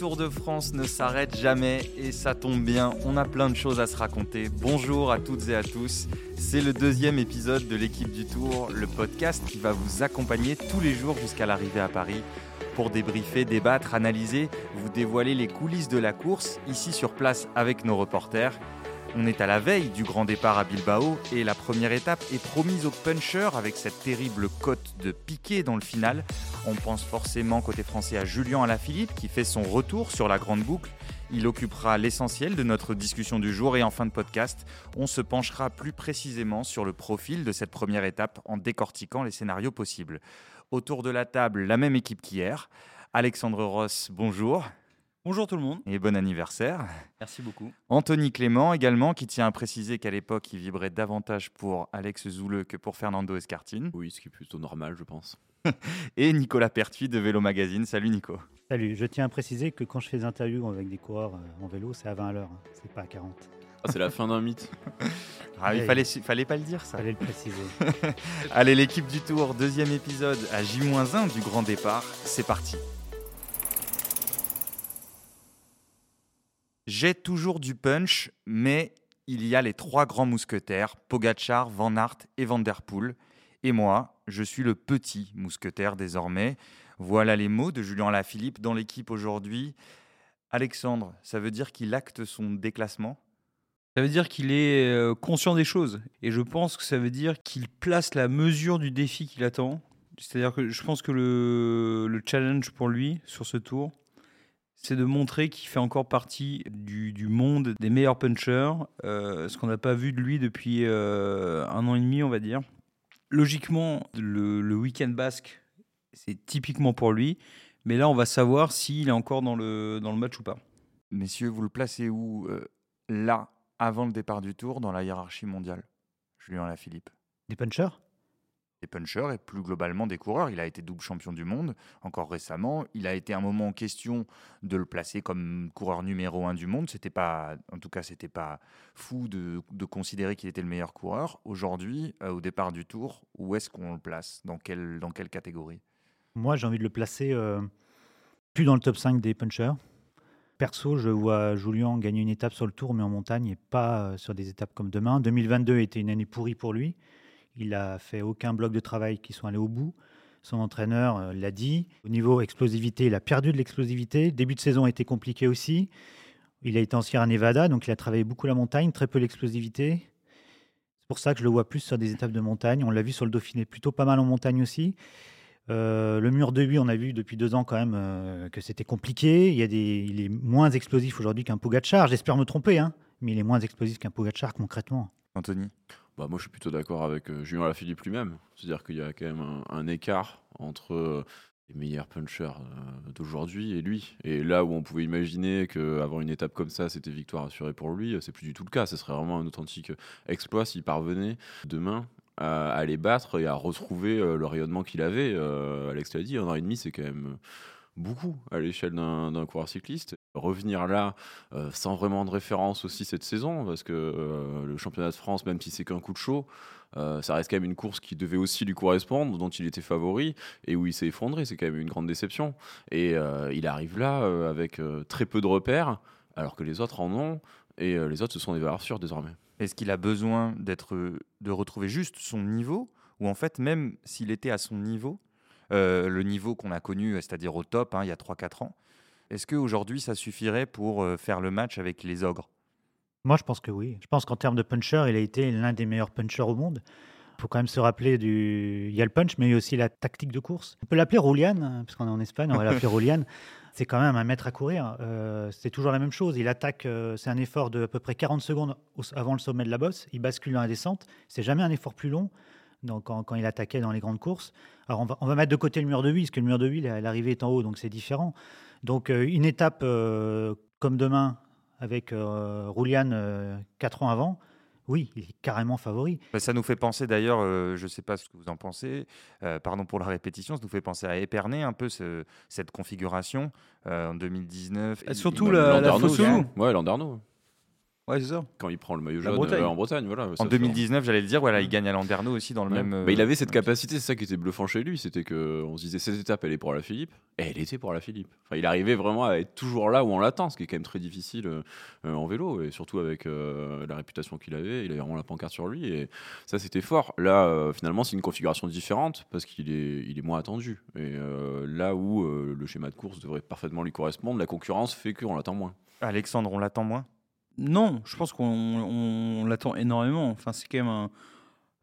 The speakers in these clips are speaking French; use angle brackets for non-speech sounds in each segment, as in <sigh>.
Tour de France ne s'arrête jamais et ça tombe bien, on a plein de choses à se raconter. Bonjour à toutes et à tous, c'est le deuxième épisode de l'équipe du Tour, le podcast qui va vous accompagner tous les jours jusqu'à l'arrivée à Paris pour débriefer, débattre, analyser, vous dévoiler les coulisses de la course ici sur place avec nos reporters. On est à la veille du grand départ à Bilbao et la première étape est promise au puncher avec cette terrible cote de piqué dans le final. On pense forcément côté français à Julien Alaphilippe qui fait son retour sur la grande boucle. Il occupera l'essentiel de notre discussion du jour et en fin de podcast, on se penchera plus précisément sur le profil de cette première étape en décortiquant les scénarios possibles. Autour de la table, la même équipe qu'hier. Alexandre Ross, bonjour. Bonjour tout le monde. Et bon anniversaire. Merci beaucoup. Anthony Clément également, qui tient à préciser qu'à l'époque, il vibrait davantage pour Alex Zouleux que pour Fernando Escartine. Oui, ce qui est plutôt normal, je pense. <laughs> et Nicolas Pertuis de Vélo Magazine. Salut Nico. Salut, je tiens à préciser que quand je fais des interviews avec des coureurs euh, en vélo, c'est à 20 à l'heure, hein. c'est pas à 40. Ah, c'est la fin d'un mythe. Ah, il fallait, fallait pas le dire ça. Fallait le préciser. <laughs> Allez, l'équipe du Tour, deuxième épisode à J-1 du grand départ. C'est parti. J'ai toujours du punch, mais il y a les trois grands mousquetaires, Pogachar, Van Aert et Van Der Poel. Et moi, je suis le petit mousquetaire désormais. Voilà les mots de Julien Lafilippe dans l'équipe aujourd'hui. Alexandre, ça veut dire qu'il acte son déclassement? Ça veut dire qu'il est euh, conscient des choses. Et je pense que ça veut dire qu'il place la mesure du défi qu'il attend. C'est-à-dire que je pense que le, le challenge pour lui sur ce tour, c'est de montrer qu'il fait encore partie du, monde des meilleurs punchers, euh, ce qu'on n'a pas vu de lui depuis euh, un an et demi, on va dire. Logiquement, le, week-end basque, c'est typiquement pour lui, mais là, on va savoir s'il est encore dans le, dans le match ou pas. Messieurs, vous le placez où euh, Là, avant le départ du tour, dans la hiérarchie mondiale? Julien Lafilippe. Des punchers? Des punchers et plus globalement des coureurs. Il a été double champion du monde encore récemment. Il a été un moment en question de le placer comme coureur numéro un du monde. C'était pas, en tout cas, c'était pas fou de, considérer qu'il était le meilleur coureur. Aujourd'hui, euh, au départ du Tour, où est-ce qu'on le place? Dans quelle, dans quelle catégorie? Moi, j'ai envie de le placer euh, plus dans le top 5 des punchers. Perso, je vois Julien gagner une étape sur le Tour, mais en montagne et pas euh, sur des étapes comme demain. 2022 était une année pourrie pour lui. Il a fait aucun bloc de travail qui soit allés au bout. Son entraîneur euh, l'a dit. Au niveau explosivité, il a perdu de l'explosivité. Début de saison a été compliqué aussi. Il a été en Sierra Nevada, donc il a travaillé beaucoup la montagne, très peu l'explosivité. C'est pour ça que je le vois plus sur des étapes de montagne. On l'a vu sur le Dauphiné, plutôt pas mal en montagne aussi. Euh, le mur de lui, on a vu depuis deux ans quand même euh, que c'était compliqué. Il, y il est moins explosif aujourd'hui qu'un Pogacar. J'espère me tromper, hein, mais il est moins explosif qu'un Pogacar concrètement. Anthony? Bah, moi, je suis plutôt d'accord avec euh, Julien Lafilippe lui-même. C'est-à-dire qu'il y a quand même un, écart entre euh, les meilleurs punchers euh, d'aujourd'hui et lui. Et là où on pouvait imaginer qu'avoir une étape comme ça, c'était victoire assurée pour lui, c'est plus du tout le cas. Ce serait vraiment un authentique exploit s'il parvenait demain à, les battre et à retrouver le rayonnement qu'il avait. Alex l'a dit, un an et demi, c'est quand même beaucoup à l'échelle d'un coureur cycliste. Revenir là euh, sans vraiment de référence aussi cette saison, parce que euh, le championnat de France, même si c'est qu'un coup de chaud, euh, ça reste quand même une course qui devait aussi lui correspondre, dont il était favori, et où il s'est effondré. C'est quand même une grande déception. Et il arrive là avec très peu de repères, alors que les autres en ont, et les autres, ce sont des valeurs sûres désormais. Est-ce qu'il a besoin d'être, de retrouver juste son niveau, ou en fait, même s'il était à son niveau, le niveau qu'on a connu, c'est-à-dire au top, hein, il y a 3-4 ans. Est-ce qu'aujourd'hui, ça suffirait pour euh, faire le match avec les ogres? Moi, je pense que oui. Je pense qu'en termes de puncher, il a été l'un des meilleurs punchers au monde. Il faut quand même se rappeler du. Il y a le punch, mais il y a aussi la tactique de course. On peut l'appeler Roulian, hein, puisqu'on est en Espagne, on va l'appeler <laughs> Roulian. C'est quand même un maître à courir. Euh, c'est toujours la même chose. Il attaque, c'est un effort de à peu près 40 secondes avant le sommet de la bosse. Il bascule dans la descente. C'est jamais un effort plus long donc quand, il attaquait dans les grandes courses. Alors on va, mettre de côté le mur de huile, parce que le mur de huile, l'arrivée est en haut, donc c'est différent. Donc euh, une étape euh, comme demain, avec euh, Roulian quatre ans avant, oui, il est carrément favori. Bah, ça nous fait penser d'ailleurs, je ne sais pas ce que vous en pensez, pardon pour la répétition, ça nous fait penser à Épernay un peu cette configuration en 2019. surtout la, la Ouais, Landerneau. Ouais, c'est ça. quand il prend le maillot La jaune Bretagne. euh, en Bretagne. Voilà, En fait- 2019, j'allais le dire, voilà, il gagne à Landerneau aussi dans le Ouais. même. Bah, il avait cette capacité, c'est ça qui était bluffant chez lui, c'était que on se disait cette étape elle est pour la Philippe, et elle était pour la Philippe. Enfin, il arrivait vraiment à être toujours là où on l'attend, ce qui est quand même très difficile euh, euh, en vélo, et surtout avec euh, la réputation qu'il avait, il avait vraiment la pancarte sur lui, et ça c'était fort. Là, euh, finalement, c'est une configuration différente parce qu'il est, il est moins attendu, et euh, là où euh, le schéma de course devrait parfaitement lui correspondre, la concurrence fait qu'on l'attend moins. Alexandre, on l'attend moins? Non, je pense qu'on on l'attend énormément. Enfin, c'est quand même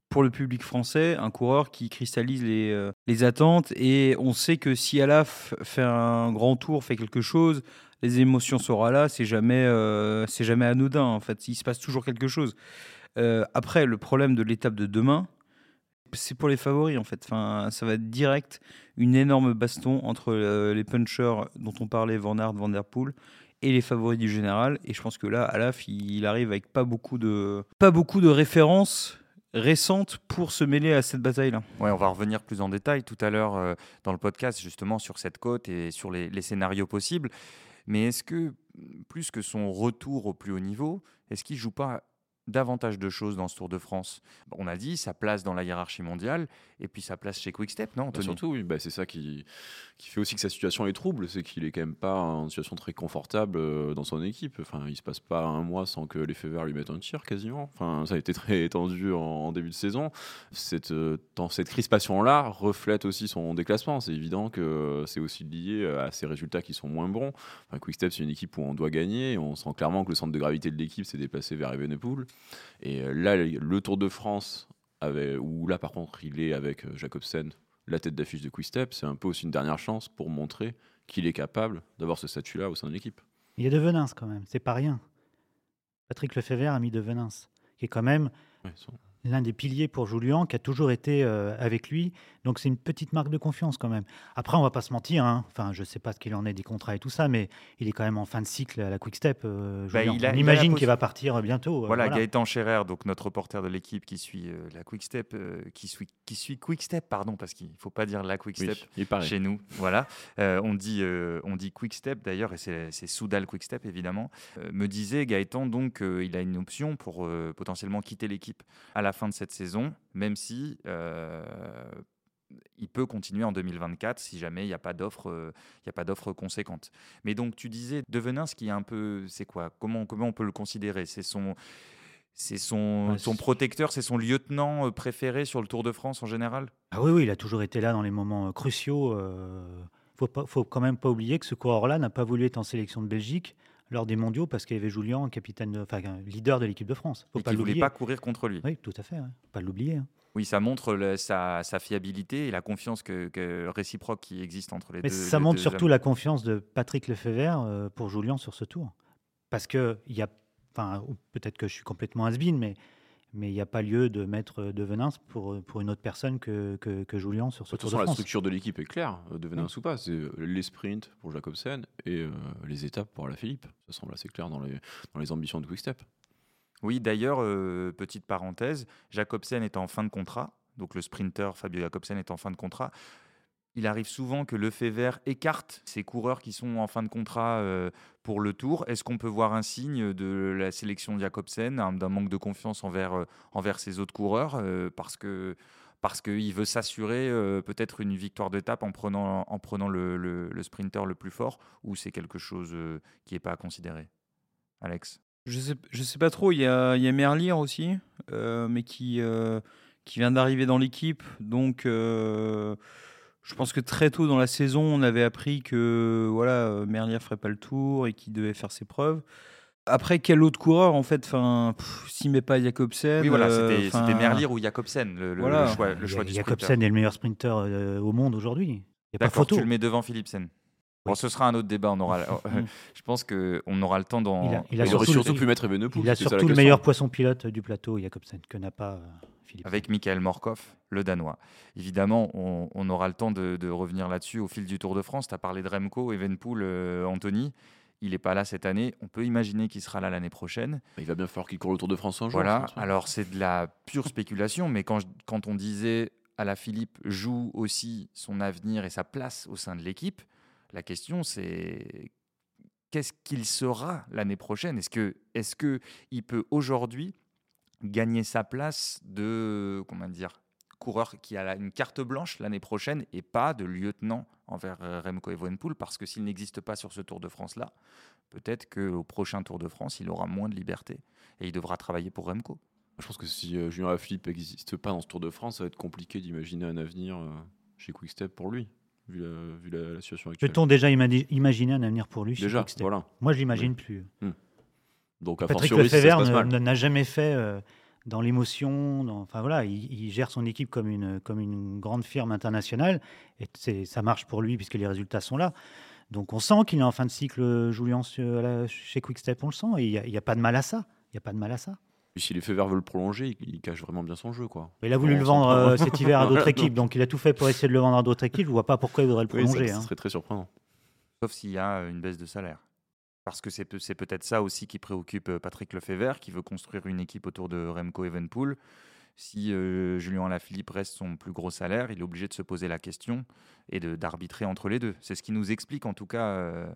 pour le public français un coureur qui cristallise les, euh, les attentes et on sait que si Alaf fait un grand tour, fait quelque chose, les émotions seront là. C'est jamais, euh, jamais anodin. En fait, il se passe toujours quelque chose. Euh, après, le problème de l'étape de demain, c'est pour les favoris en fait. Ça va être direct une énorme baston entre les punchers dont on parlait, Van Aert, Van Der Poel, et les favoris du général. Et je pense que là, Alaf, il, arrive avec pas beaucoup de, pas beaucoup de références récentes pour se mêler à cette bataille-là. Ouais, on va revenir plus en détail tout à l'heure euh, dans le podcast, justement, sur cette côte et sur les, les scénarios possibles. Mais est-ce que, plus que son retour au plus haut niveau, est-ce qu'il joue pas davantage de choses dans ce Tour de France On a dit sa place dans la hiérarchie mondiale et puis sa place chez Quickstep, non, Bah, Anthony? surtout, oui, bah, c'est ça qui, qui fait aussi que sa situation est trouble, c'est qu'il est quand même pas en situation très confortable euh, dans son équipe. Enfin, il se passe pas un mois sans que les verts lui mettent un tir quasiment. Enfin, ça a été très tendu en, en début de saison. Cette, euh, dans cette crispation-là reflète aussi son déclassement. C'est évident que c'est aussi lié à ses résultats qui sont moins bons. Enfin, Quickstep, c'est une équipe où on doit gagner. On sent clairement que le centre de gravité de l'équipe s'est déplacé vers Evenepoel. Et euh, là, le Tour de France, avait, où là par contre il est avec euh, Jacobsen, la tête d'affiche de Quickstep, c'est un peu aussi une dernière chance pour montrer qu'il est capable d'avoir ce statut-là au sein de l'équipe. Il y a de Venance quand même, c'est pas rien. Patrick Lefebvre a mis de Venance, qui est quand même son- l'un des piliers pour Julien, qui a toujours été euh, avec lui. Donc c'est une petite marque de confiance quand même. Après, on va pas se mentir. hein. Enfin, je sais pas ce qu'il en est des contrats et tout ça, mais il est quand même en fin de cycle à la Quick Step. euh, Bah, il a- on il imagine qu'il va partir bientôt. euh, Voilà, Gaëtan Scherer, donc notre reporter de l'équipe qui suit euh, la Quickstep, euh, qui suit qui suit Quickstep, pardon, parce qu'il faut pas dire la Quickstep. Oui, il paraît. chez nous. Voilà. Euh, on, dit, euh, on dit Quick Step d'ailleurs, et c'est c'est Soudal Quick Step évidemment. Euh, me disait Gaëtan donc qu'il a une option pour euh, potentiellement quitter l'équipe à la fin de cette saison, même si euh, il peut continuer en 2024 si jamais il n'y a pas d'offre euh, il y a pas d'offre conséquente. Mais donc tu disais Devenin, ce qui est un peu, c'est quoi? Comment comment on peut le considérer? C'est son c'est son, Bah, son protecteur, c'est son lieutenant euh, préféré sur le Tour de France en général? Ah oui, oui, il a toujours été là dans les moments euh, cruciaux. euh, faut pas, faut quand même pas oublier que ce coureur-là n'a pas voulu être en sélection de Belgique lors des mondiaux parce qu'il y avait Julien, capitaine, de- enfin leader de l'équipe de France. Faut et pas qui voulait pas courir contre lui. Oui, tout à fait. Faut Pas l'oublier. hein. Oui, ça montre le- sa, sa fiabilité et la confiance que, que réciproque qui existe entre les Mais deux. ça les montre surtout la confiance de Patrick Lefebvre euh, pour Julien sur ce tour. Parce que il y a, enfin, peut-être que je suis complètement has mais mais il n'y a pas lieu de mettre euh, de pour, pour une autre personne que, que, que Julien sur ce De toute Tour façon, de la France. structure de l'équipe est claire, euh, de ou pas. C'est euh, les sprints pour Jacobsen et euh, les étapes pour la Philippe. Ça semble assez clair dans les, dans les ambitions de Quickstep. Oui, d'ailleurs, euh, petite parenthèse, Jacobsen est en fin de contrat, donc le sprinter Fabio Jacobsen est en fin de contrat. Il arrive souvent que Lefebvre écarte ces coureurs qui sont en fin de contrat euh, pour le Tour. Est-ce qu'on peut voir un signe de la sélection de Jacobsen, un- d'un manque de confiance envers, euh, envers ses autres coureurs, euh, parce parce qu'il veut s'assurer peut-être une victoire d'étape en prenant, en prenant le, le- le sprinter le plus fort, ou c'est quelque chose qui n'est pas à considérer? Alex? Je je sais pas trop. Il y a, il Merlier aussi, mais qui, qui vient d'arriver dans l'équipe. Donc, je pense que très tôt dans la saison, on avait appris que voilà, euh, Merlier ferait pas le tour et qu'il devait faire ses preuves. Après, quel autre coureur, en fait, enfin, s'il met pas Jacobsen Oui, voilà, euh, c'était c'était Merlier ou Jacobsen, le, le- Voilà. le choix, le choix du Jacobsen est le meilleur sprinter euh, au monde aujourd'hui. Il n'y a pas photo. tu le mets devant Philipsen. Bon, ce sera un autre débat. On aura, <laughs> je pense qu'on aura le temps d'en. Il a- il a Il aurait surtout surtout le- pu mettre Evenepoel. Il a surtout le meilleur poisson pilote du plateau, Jacobsen, que n'a pas euh, Philippe. Avec Michael Morkov, le Danois. Évidemment, on, on aura le temps de, de revenir là-dessus au fil du Tour de France. Tu as parlé de Remco, Evenpool, euh, Anthony. Il n'est pas là cette année. On peut imaginer qu'il sera là l'année prochaine. Il va bien falloir qu'il court le Tour de France un jour. Voilà. Alors, c'est de la pure spéculation, mais quand, je- quand on disait à la Philippe joue aussi son avenir et sa place au sein de l'équipe, la question c'est qu'est-ce qu'il sera l'année prochaine? Est-ce que est-ce que il peut aujourd'hui gagner sa place de comment dire coureur qui a une carte blanche l'année prochaine et pas de lieutenant envers euh, Remco Evenepoel parce que s'il n'existe pas sur ce Tour de France là, peut-être qu'au prochain Tour de France, il aura moins de liberté et il devra travailler pour Remco. Je pense que si euh, Julien Alaphilippe n'existe pas dans ce Tour de France, ça va être compliqué d'imaginer un avenir euh, chez Quickstep pour lui, vu la, vu la- la situation actuelle. Peut-on déjà imaginer un avenir pour lui chez Déjà, Quickstep? voilà. Moi, je l'imagine plus. Donc, a Patrick Lefebvre n'a jamais fait euh, dans l'émotion. Enfin voilà, il, il gère son équipe comme une, comme une grande firme internationale et ça marche pour lui puisque les résultats sont là. Donc on sent qu'il est en fin de cycle, Julien, à chez Quickstep, on le sent et il n'y a, il y a pas de mal à ça. Il n'y a pas de mal à ça. Puis si les Fever veulent le prolonger, il, il cache vraiment bien son jeu. Quoi. Il a voulu On le vendre euh, cet hiver à d'autres <laughs> équipes, donc il a tout fait pour essayer de le vendre à d'autres équipes. Je ne vois pas pourquoi il voudrait le Oui, ça, prolonger. ça hein. serait très surprenant. Sauf s'il y a une baisse de salaire. Parce que c'est peut- c'est peut-être ça aussi qui préoccupe euh, Patrick Lefebvre, qui veut construire une équipe autour de Remco Evenpool. Si euh, Julien Alaphilippe reste son plus gros salaire, il est obligé de se poser la question et d'arbitrer entre les deux. C'est ce qui nous explique en tout cas euh,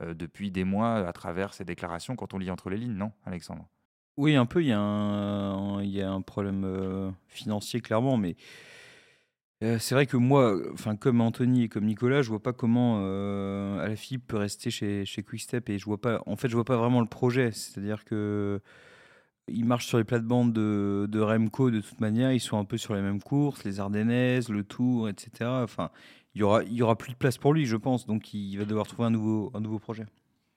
depuis des mois à travers ses déclarations quand on lit entre les lignes, non, Alexandre? Oui, un peu, il y a un, il y a un problème financier, clairement, mais euh, c'est vrai que moi, enfin, comme Anthony et comme Nicolas, je vois pas comment euh, Alaphilippe peut rester chez, chez Quickstep et je vois pas, en fait, je vois pas vraiment le projet. C'est-à-dire que il marche sur les plates-bandes de, Remco de toute manière, ils sont un peu sur les mêmes courses, les Ardennaises, le Tour, etc. Enfin, il y aura, il y aura plus de place pour lui, je pense, donc il va devoir trouver un nouveau, un nouveau projet.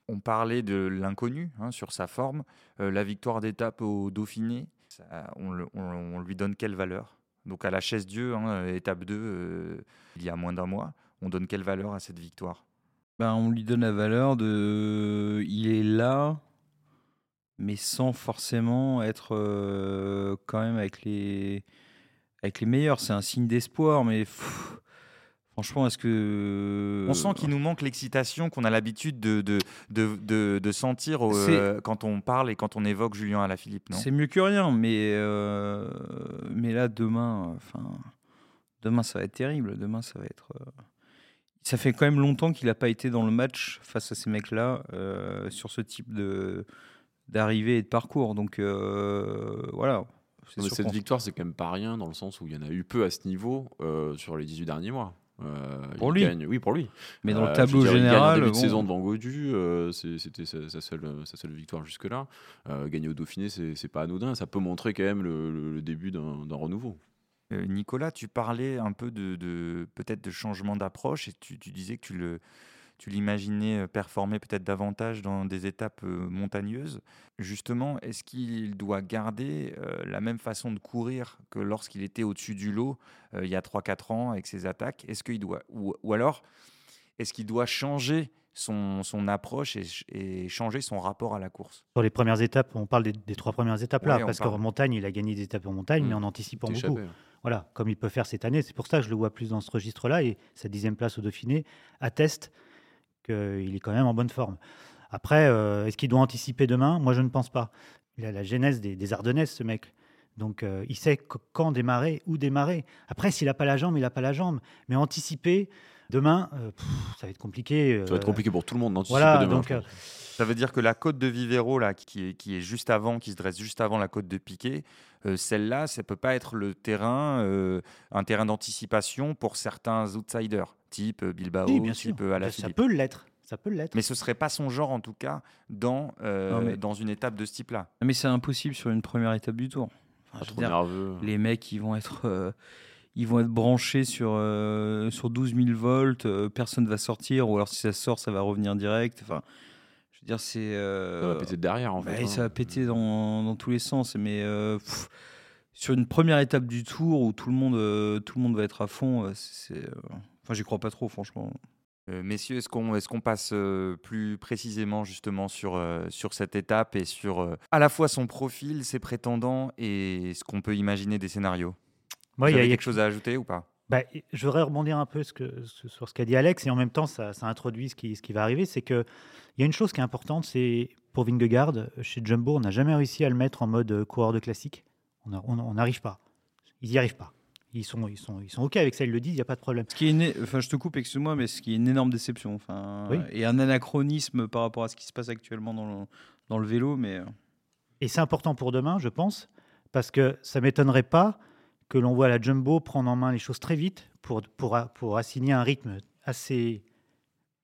On parlait de l'inconnu hein, sur sa forme. Euh, la victoire d'étape au Dauphiné, on lui donne quelle valeur? Donc à la chaise Dieu, hein, étape 2, euh, il y a moins d'un mois, on donne quelle valeur à cette victoire? Ben, on lui donne la valeur de. Il est là, mais sans forcément être euh, quand même avec les, avec les meilleurs. C'est un signe d'espoir, mais franchement, est-ce que. On sent qu'il nous manque l'excitation qu'on a l'habitude de, de, de, de- de sentir euh, quand on parle et quand on évoque Julien Alaphilippe, non? C'est mieux que rien, mais, euh, mais là, demain, enfin, demain, ça va être terrible. Demain, ça va être. euh, Ça fait quand même longtemps qu'il n'a pas été dans le match face à ces mecs-là euh, sur ce type de d'arrivée et de parcours. Donc euh, voilà. mais cette victoire, c'est quand même pas rien dans le sens où il y en a eu peu à ce niveau euh, sur les 18 derniers mois. Euh, Pour lui. gagne- Oui, pour lui. Mais dans Euh, le je tableau dire, il gagne en général, début de saison devant Godu, euh, c'était sa, sa seule, sa seule victoire jusque-là. Euh, gagner au Dauphiné, c'est pas anodin. Ça peut montrer quand même le, le- le début d'un renouveau. Euh, Nicolas, tu parlais un peu de, de- peut-être de changement d'approche et tu, tu disais que tu le tu l'imaginais euh, performer peut-être davantage dans des étapes euh, montagneuses. Justement, est-ce qu'il doit garder euh, la même façon de courir que lorsqu'il était au-dessus du lot euh, il y a 3-4 ans avec ses attaques? Est-ce qu'il doit ou, ou alors est-ce qu'il doit changer son, son approche et, ch- et changer son rapport à la course? Sur les premières étapes, on parle des, des trois premières étapes là, Ouais, parce parle. qu'en montagne, il a gagné des étapes en montagne, Mm. mais en anticipant beaucoup. échappé. Voilà, comme il peut faire cette année. C'est pour ça que je le vois plus dans ce registre-là. Et sa dixième place au Dauphiné atteste qu'il est quand même en bonne forme. Après, euh, est-ce qu'il doit anticiper demain? Moi, je ne pense pas. Il a la genèse des, des Ardennaises, ce mec. Donc, euh, il sait qu- quand démarrer, où démarrer. Après, s'il n'a pas la jambe, il n'a pas la jambe. Mais anticiper, demain, euh, pff, ça va être compliqué. Ça va être euh, compliqué pour tout le monde d'anticiper Voilà, demain. donc euh. Ça veut dire que la côte de Vivero, là, qui est, qui est juste avant, qui se dresse juste avant la côte de Piquet, euh, celle-là, ça peut pas être le terrain, euh, un terrain d'anticipation pour certains outsiders, type euh, Bilbao, oui, bien sûr. type euh, ça Alaphilippe. peut l'être. Ça peut l'être. Mais ce serait pas son genre, en tout cas, dans, euh, Non, mais- dans une étape de ce type-là. Mais c'est impossible sur une première étape du tour. Enfin, Pas je veux trop dire, nerveux. les mecs, ils vont être, euh, ils vont être branchés sur, euh, sur 12 000 volts. euh, personne va sortir, ou alors si ça sort, ça va revenir direct. Enfin, je veux dire, c'est. euh, Ça va péter de derrière en bah, fait. hein. ça va péter dans, dans tous les sens. Mais euh, pff, sur une première étape du tour où tout le monde, euh, tout le monde va être à fond, c'est. euh, Enfin, j'y crois pas trop, franchement. Euh, messieurs, est-ce qu'on est qu'on passe euh, plus précisément justement sur, euh, sur cette étape et sur euh, à la fois son profil, ses prétendants et ce qu'on peut imaginer des scénarios? Moi, Vous il y a- quelque chose à ajouter ou pas? Bah, je voudrais rebondir un peu ce que- ce- sur ce qu'a dit Alex et en même temps ça, ça introduit ce qui, ce qui va arriver, c'est que il y a une chose qui est importante, c'est pour Vingegaard chez Jumbo, on n'a jamais réussi à le mettre en mode euh, coureur de classique. On n'arrive pas. Ils n'y arrivent pas. ils sont, ils sont, ils sont ok avec ça. Ils le disent, il y a pas de problème. Ce qui est une- enfin, je te coupe, excuse-moi, mais ce qui est une énorme déception. Enfin, Oui. et un anachronisme par rapport à ce qui se passe actuellement dans le, dans le vélo, mais euh, Et c'est important pour demain, je pense, parce que ça m'étonnerait pas que l'on voit la Jumbo prendre en main les choses très vite pour, pour, pour assigner un rythme assez,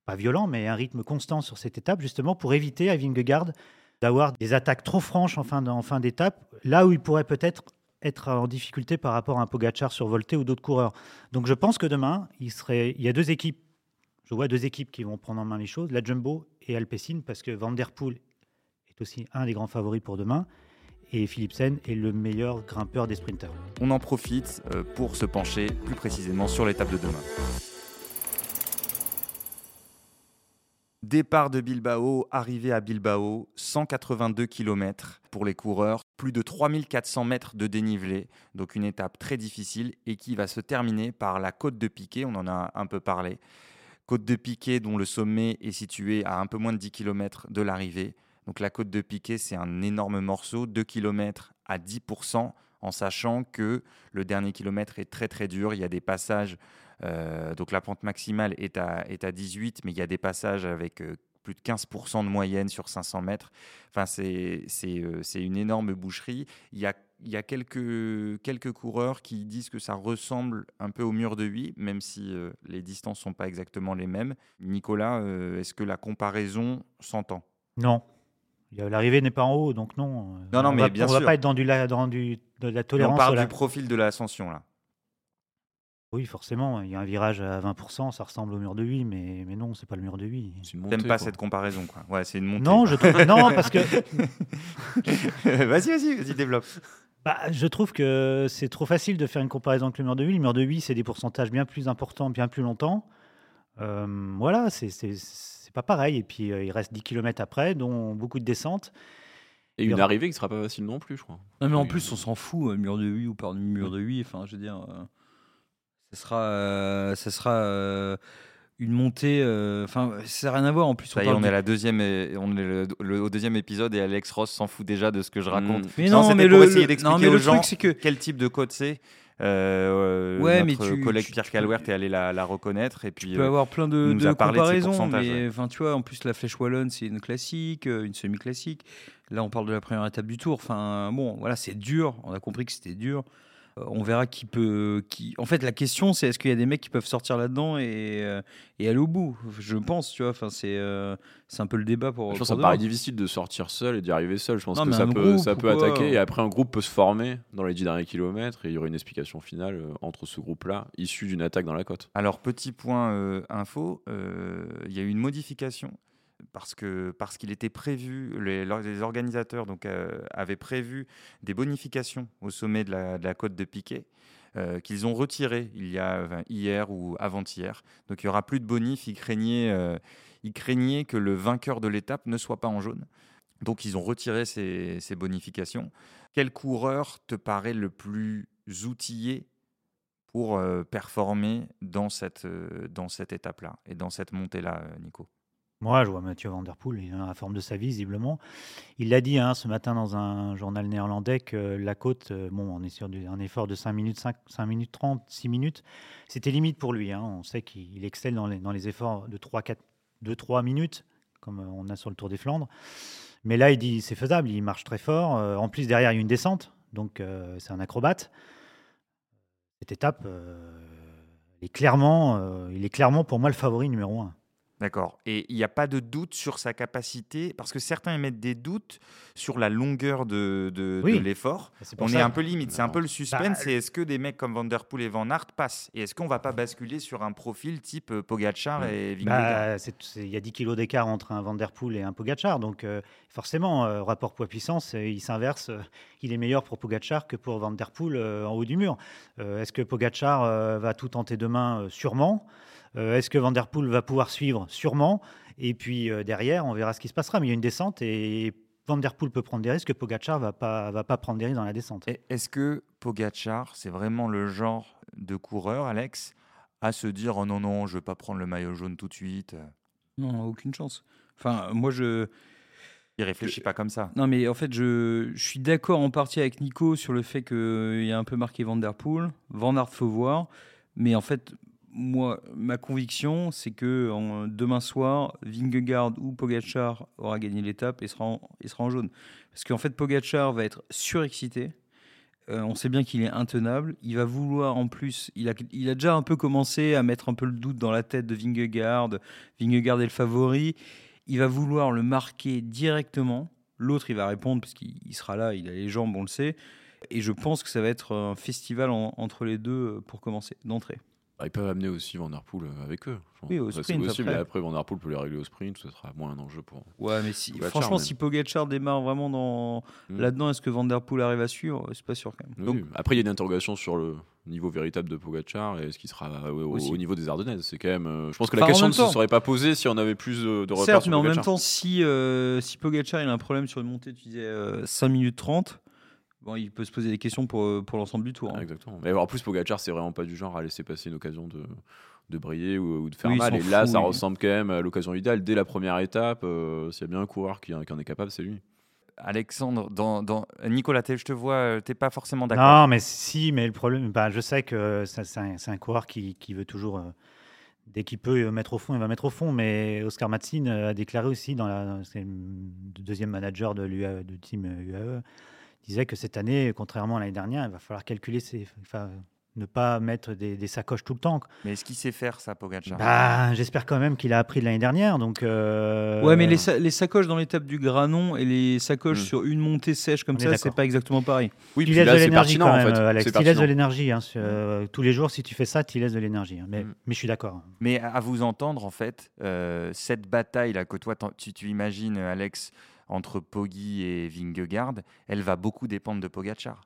pas violent, mais un rythme constant sur cette étape, justement pour éviter à Vingegaard d'avoir des attaques trop franches en fin, de- en fin d'étape, là où il pourrait peut-être être en difficulté par rapport à un Pogacar survolté ou d'autres coureurs. Donc je pense que demain, il, serait, il y a deux équipes, je vois deux équipes qui vont prendre en main les choses, la Jumbo et Alpecin, parce que Van Der Poel est aussi un des grands favoris pour demain. Et Philipsen est le meilleur grimpeur des sprinters. On en profite euh, pour se pencher plus précisément sur l'étape de demain. Départ de Bilbao, arrivée à Bilbao, 182 km pour les coureurs, plus de 3400 mètres de dénivelé, donc une étape très difficile et qui va se terminer par la côte de Piquet, on en a un peu parlé. Côte de Piquet dont le sommet est situé à un peu moins de 10 km de l'arrivée. Donc la côte de Piquet, c'est un énorme morceau, 2 km à 10%, en sachant que le dernier kilomètre est très très dur. Il y a des passages, euh, donc la pente maximale est à, est à 18, mais il y a des passages avec euh, plus de 15% de moyenne sur 500 mètres. Enfin, euh, c'est une énorme boucherie. Il y a, il y a quelques, quelques coureurs qui disent que ça ressemble un peu au mur de Huy, même si les distances sont pas exactement les mêmes. Nicolas, est-ce que la comparaison s'entend? Non. L'arrivée n'est pas en haut, donc non. Non, non, on mais va, bien on va sûr. pas être dans, du, la- dans du, de la on tolérance. parle à la- du profil de l'ascension là. Oui, forcément. Il y a un virage à 20%, ça ressemble au mur de Huy, mais, mais non, c'est pas le mur de Huy. T'aimes pas quoi. cette comparaison quoi Ouais, c'est une montée. Non, je trouve, non, parce que <laughs> vas-y, vas-y, vas-y, développe. bah, je trouve que c'est trop facile de faire une comparaison avec le mur de Huy. Le mur de Huy, c'est des pourcentages bien plus importants, bien plus longtemps. Euh, voilà, c'est c'est- pas pareil. Et puis, euh, il reste 10 km après, dont beaucoup de descentes. Et une arrivée qui sera pas facile non plus, je crois. Non, mais en plus, on s'en fout, euh, mur de 8 ou pas mur de 8. Enfin, je veux dire, euh, ce sera, euh, ce sera euh, une montée. euh, Enfin, ça n'a rien à voir. En plus, Ça y on est, à la deuxième, et- on est le- le- au deuxième épisode et Alex Ross s'en fout déjà de ce que je raconte. Mm. Mais Non, non, c'était mais pour le, essayer d'expliquer aux le gens truc, que. Quel type de côte c'est Euh, Ouais, mais Notre tu- collègue Pierre Calwert est allé la, la reconnaître. Et puis, Tu peux euh, avoir plein de, de de comparaisons, pourcentages, mais ouais. enfin, tu vois, en plus la flèche wallonne, c'est une classique, euh, une semi-classique. Là, on parle de la première étape du Tour. Enfin, bon, voilà, c'est dur. On a compris que c'était dur. On verra qui peut. Qui... En fait, la question, c'est est-ce qu'il y a des mecs qui peuvent sortir là-dedans et, euh, et aller au bout? Je pense, tu vois. Enfin, c'est euh, c'est un peu le débat pour. Je pense que ça paraît difficile de sortir seul et d'y arriver seul. Je pense Non, que ça peut, groupe ça peut attaquer et après un groupe peut se former dans les dix derniers kilomètres et il y aura une explication finale euh, entre ce groupe-là issu d'une attaque dans la côte. Alors, petit point euh, info, euh, il y a eu une modification parce que parce qu'il était prévu, les, organisateurs donc, euh, avaient prévu des bonifications au sommet de la, côte de Piquet. euh, qu'ils ont retiré il y a hier ou avant-hier. Donc il y aura plus de bonif. Ils craignaient, euh, ils craignaient que le vainqueur de l'étape ne soit pas en jaune. Donc ils ont retiré ces, ces bonifications. Quel coureur te paraît le plus outillé pour performer dans cette, dans cette étape-là et dans cette montée-là, Nico? Moi, je vois Mathieu Van Der Poel, il est dans la forme de sa vie, visiblement. Il l'a dit hein, ce matin dans un journal néerlandais que la côte, euh, bon, on est sur un effort de 5 minutes, 5, 5 minutes 30, 6 minutes. C'était limite pour lui. hein. On sait qu'il il excelle dans les, efforts de 3, 4, 2, 3 minutes, comme on a sur le Tour des Flandres. Mais là, il dit c'est faisable, il marche très fort. Euh, en plus, derrière, il y a une descente, donc euh, c'est un acrobate. Cette étape, est clairement, il est clairement pour moi le favori numéro 1. D'accord. Et il n'y a pas de doute sur sa capacité, parce que certains émettent des doutes sur la longueur de, de- de Oui. l'effort. Pour On ça- est un peu limite, c'est un Non. peu le suspense. Bah, c'est est-ce que des mecs comme Van Der Poel et Van Aert passent? Et est-ce qu'on va pas basculer sur un profil type euh, Pogacar Mm. et Vingegaard? Bah, Il y a 10 kilos d'écart entre un Van Der Poel et un Pogacar, donc euh, forcément, euh, rapport poids-puissance, il s'inverse. euh, il est meilleur pour Pogacar que pour Van Der Poel en haut du mur. Est-ce que Pogacar euh, va tout tenter demain? Sûrement. Euh, Est-ce que Van Der Poel va pouvoir suivre Sûrement. Et puis euh, derrière, on verra ce qui se passera. Mais il y a une descente et Van Der Poel peut prendre des risques que Pogacar va pas va pas prendre des risques dans la descente. Est-ce que Pogacar, c'est vraiment le genre de coureur, Alex, à se dire oh non, non, je vais pas prendre le maillot jaune tout de suite? Non, aucune chance. Enfin, moi, je. Il réfléchit pas comme ça. Non, mais en fait, je, je suis d'accord en partie avec Nico sur le fait qu'il y a un peu marqué Van Der Poel. Van Aert, faut voir. Mais en fait, moi, ma conviction, c'est que demain soir, Vingegaard ou Pogachar aura gagné l'étape et sera en, jaune. Parce qu'en fait, Pogachar va être surexcité. Euh, on sait bien qu'il est intenable. Il va vouloir en plus. Il a, déjà un peu commencé à mettre un peu le doute dans la tête de Vingegaard. Vingegaard est le favori. Il va vouloir le marquer directement. L'autre, il va répondre parce qu'il il sera là. Il a les jambes, on le sait. Et je pense que ça va être un festival en- entre les deux pour commencer, d'entrée. Ah, ils peuvent amener aussi Van Der Poel euh, avec eux. Oui, au Ça, sprint, C'est possible. après. Et après, Van Der Poel peut les régler au sprint. Ce sera moins un enjeu pour. Ouais, mais si, Pogacar, franchement, si Pogacar démarre vraiment dans, Mm. là-dedans, est-ce que Van Der Poel arrive à suivre? C'est pas sûr quand même. Oui, Donc, Après, il y a une interrogation sur le niveau véritable de Pogachar et ce qui sera euh, au, niveau des Ardennaises. C'est quand même. euh, je pense que la question ne se serait pas posée si on avait plus de, de repères certes, sur mais en même Pogacar. temps, si, euh, si Pogacar il a un problème sur une montée, tu disais euh, 5 minutes 30, bon, il peut se poser des questions pour, euh, pour l'ensemble du tour. hein. Ah, exactement. Mais en plus, Pogachar, c'est vraiment pas du genre à laisser passer une occasion de, de briller ou, ou de faire Oui, mal. Et là, ça oui. ressemble quand même à l'occasion idéale. Dès la première étape, euh, s'il y a bien un coureur qui, qui en est capable, c'est lui. Alexandre, dans, dans... Nicolas, t'es- je te vois, euh, t'es pas forcément d'accord. Non, mais si, mais le problème, bah, je sais que c'est un, coureur qui, qui veut toujours, euh, dès qu'il peut mettre au fond, il va mettre au fond. Mais Oscar Matzin a déclaré aussi, dans la, c'est le deuxième manager de l'UAE, du team UAE, disait que cette année, contrairement à l'année dernière, il va falloir calculer ses, enfin, ne pas mettre des, des sacoches tout le temps. Mais est-ce qu'il sait faire ça, Pogacar? Bah, j'espère quand même qu'il a appris de l'année dernière. Donc, euh, Ouais, mais les, sa- les sacoches dans l'étape du Granon et les sacoches Mm. sur une montée sèche comme On ça, c'est pas exactement pareil. Oui, Tu laisses de l'énergie quand en même, fait. Alex. Tu laisses de l'énergie. hein, sur- euh, tous les jours, si tu fais ça, tu laisses de l'énergie. hein. Mais, Mm. mais je suis d'accord. Mais à vous entendre, en fait, euh, cette bataille-là que toi, tu, tu imagines, Alex, entre Poggi et Vingegaard, elle va beaucoup dépendre de Pogacar.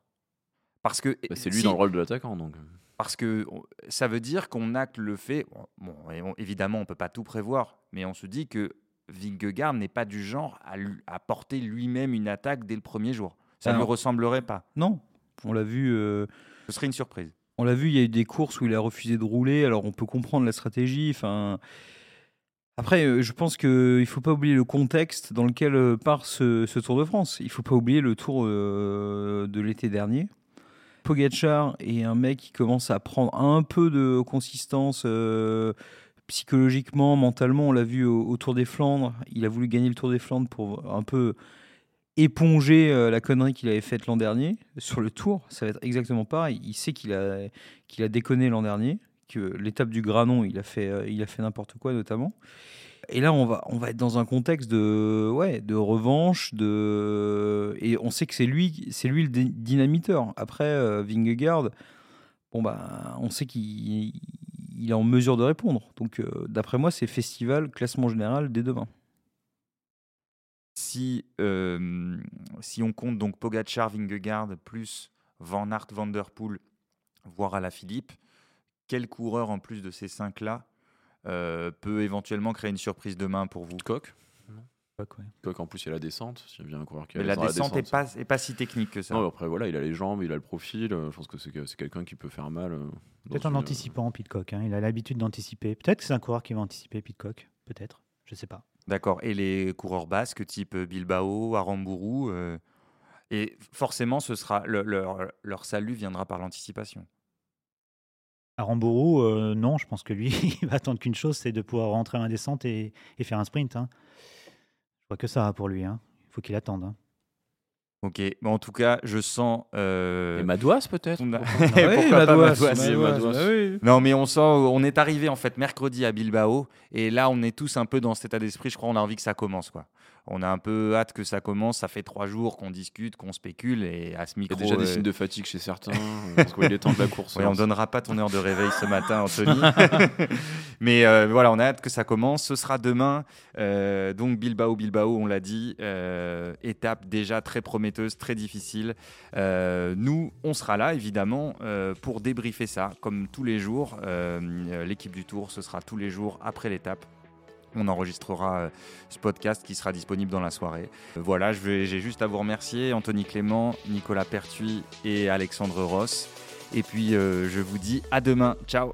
Parce que Bah, c'est lui si- dans le rôle de l'attaquant. Donc. Parce que ça veut dire qu'on acte le fait. Bon, on- évidemment, on peut pas tout prévoir, mais on se dit que Vingegaard n'est pas du genre à, porter lui-même une attaque dès le premier jour. Ça ne lui ressemblerait pas. Non, on l'a vu. euh, Ce serait une surprise. On l'a vu, il y a eu des courses où il a refusé de rouler. Alors on peut comprendre la stratégie. Enfin, après, euh, je pense qu'il ne faut pas oublier le contexte dans lequel euh, part ce, Tour de France. Il ne faut pas oublier le Tour euh, de l'été dernier. Pogacar est un mec qui commence à prendre un peu de consistance psychologiquement, mentalement. On l'a vu au, Tour des Flandres. Il a voulu gagner le Tour des Flandres pour un peu éponger la connerie qu'il avait faite l'an dernier sur le Tour. Ça va être exactement pareil. Il sait qu'il a déconné l'an dernier, que l'étape du Granon, il a fait, euh, il a fait n'importe quoi notamment. Et là, on va, on va être dans un contexte de, ouais, de revanche, de, et on sait que c'est lui, c'est lui le dynamiteur. Après, euh, Vingegaard, bon bah, on sait qu'il il est en mesure de répondre. Donc, euh, d'après moi, c'est festival, classement général dès demain. Si, si on compte donc Pogacar, Vingegaard, plus Van Aert, Van Der Poel, voire à la Philippe, quel coureur en plus de ces cinq-là euh, peut éventuellement créer une surprise demain pour vous? Coq. Coq, ouais. Coq, en plus, il y a la descente. A bien un coureur qui Mais est la descente n'est pas, est pas si technique que ça. Non, après, voilà, il a les jambes, il a le profil. euh, Je pense que c'est que- c'est quelqu'un qui peut faire mal. euh, Peut-être en une- anticipant Pitcock. hein. Il a l'habitude d'anticiper. Peut-être que c'est un coureur qui va anticiper Pitcock. Peut-être. Je sais pas. D'accord. Et les coureurs basques type Bilbao, Aramburu, euh, et forcément, ce sera le- leur, leur salut viendra par l'anticipation. Aramburu, euh, non, je pense que lui, <laughs> il va attendre qu'une chose, c'est de pouvoir rentrer en la descente et, et faire un sprint. hein. Je vois que ça pour lui. hein. Il faut qu'il attende. hein. Ok. Mais en tout cas, je sens. euh, Et Madouas, peut-être? a- <laughs> Madouas Madouas, Madouas. bah oui. Non, mais on sent, on est arrivé en fait mercredi à Bilbao, et là on est tous un peu dans cet état d'esprit. Je crois on a envie que ça commence, quoi. On a un peu hâte que ça commence. Ça fait trois jours qu'on discute, qu'on spécule, et à ce Il y micro. a déjà des euh, signes de fatigue chez certains. euh, parce qu'il est temps de la course. Ouais, hein. on donnera pas ton heure de réveil ce matin, Anthony. <laughs> Mais euh, voilà, on a hâte que ça commence. Ce sera demain. Euh, donc Bilbao, Bilbao, on l'a dit. euh, étape déjà très prometteuse, très difficile. Euh, nous, on sera là, évidemment, euh, pour débriefer ça, comme tous les jours. Euh, L'équipe du Tour, ce sera tous les jours après l'étape. On enregistrera euh, ce podcast qui sera disponible dans la soirée. Euh, Voilà, j'ai juste à vous remercier, Anthony Clément, Nicolas Pertuis et Alexandre Ross. Et puis, euh, je vous dis à demain. Ciao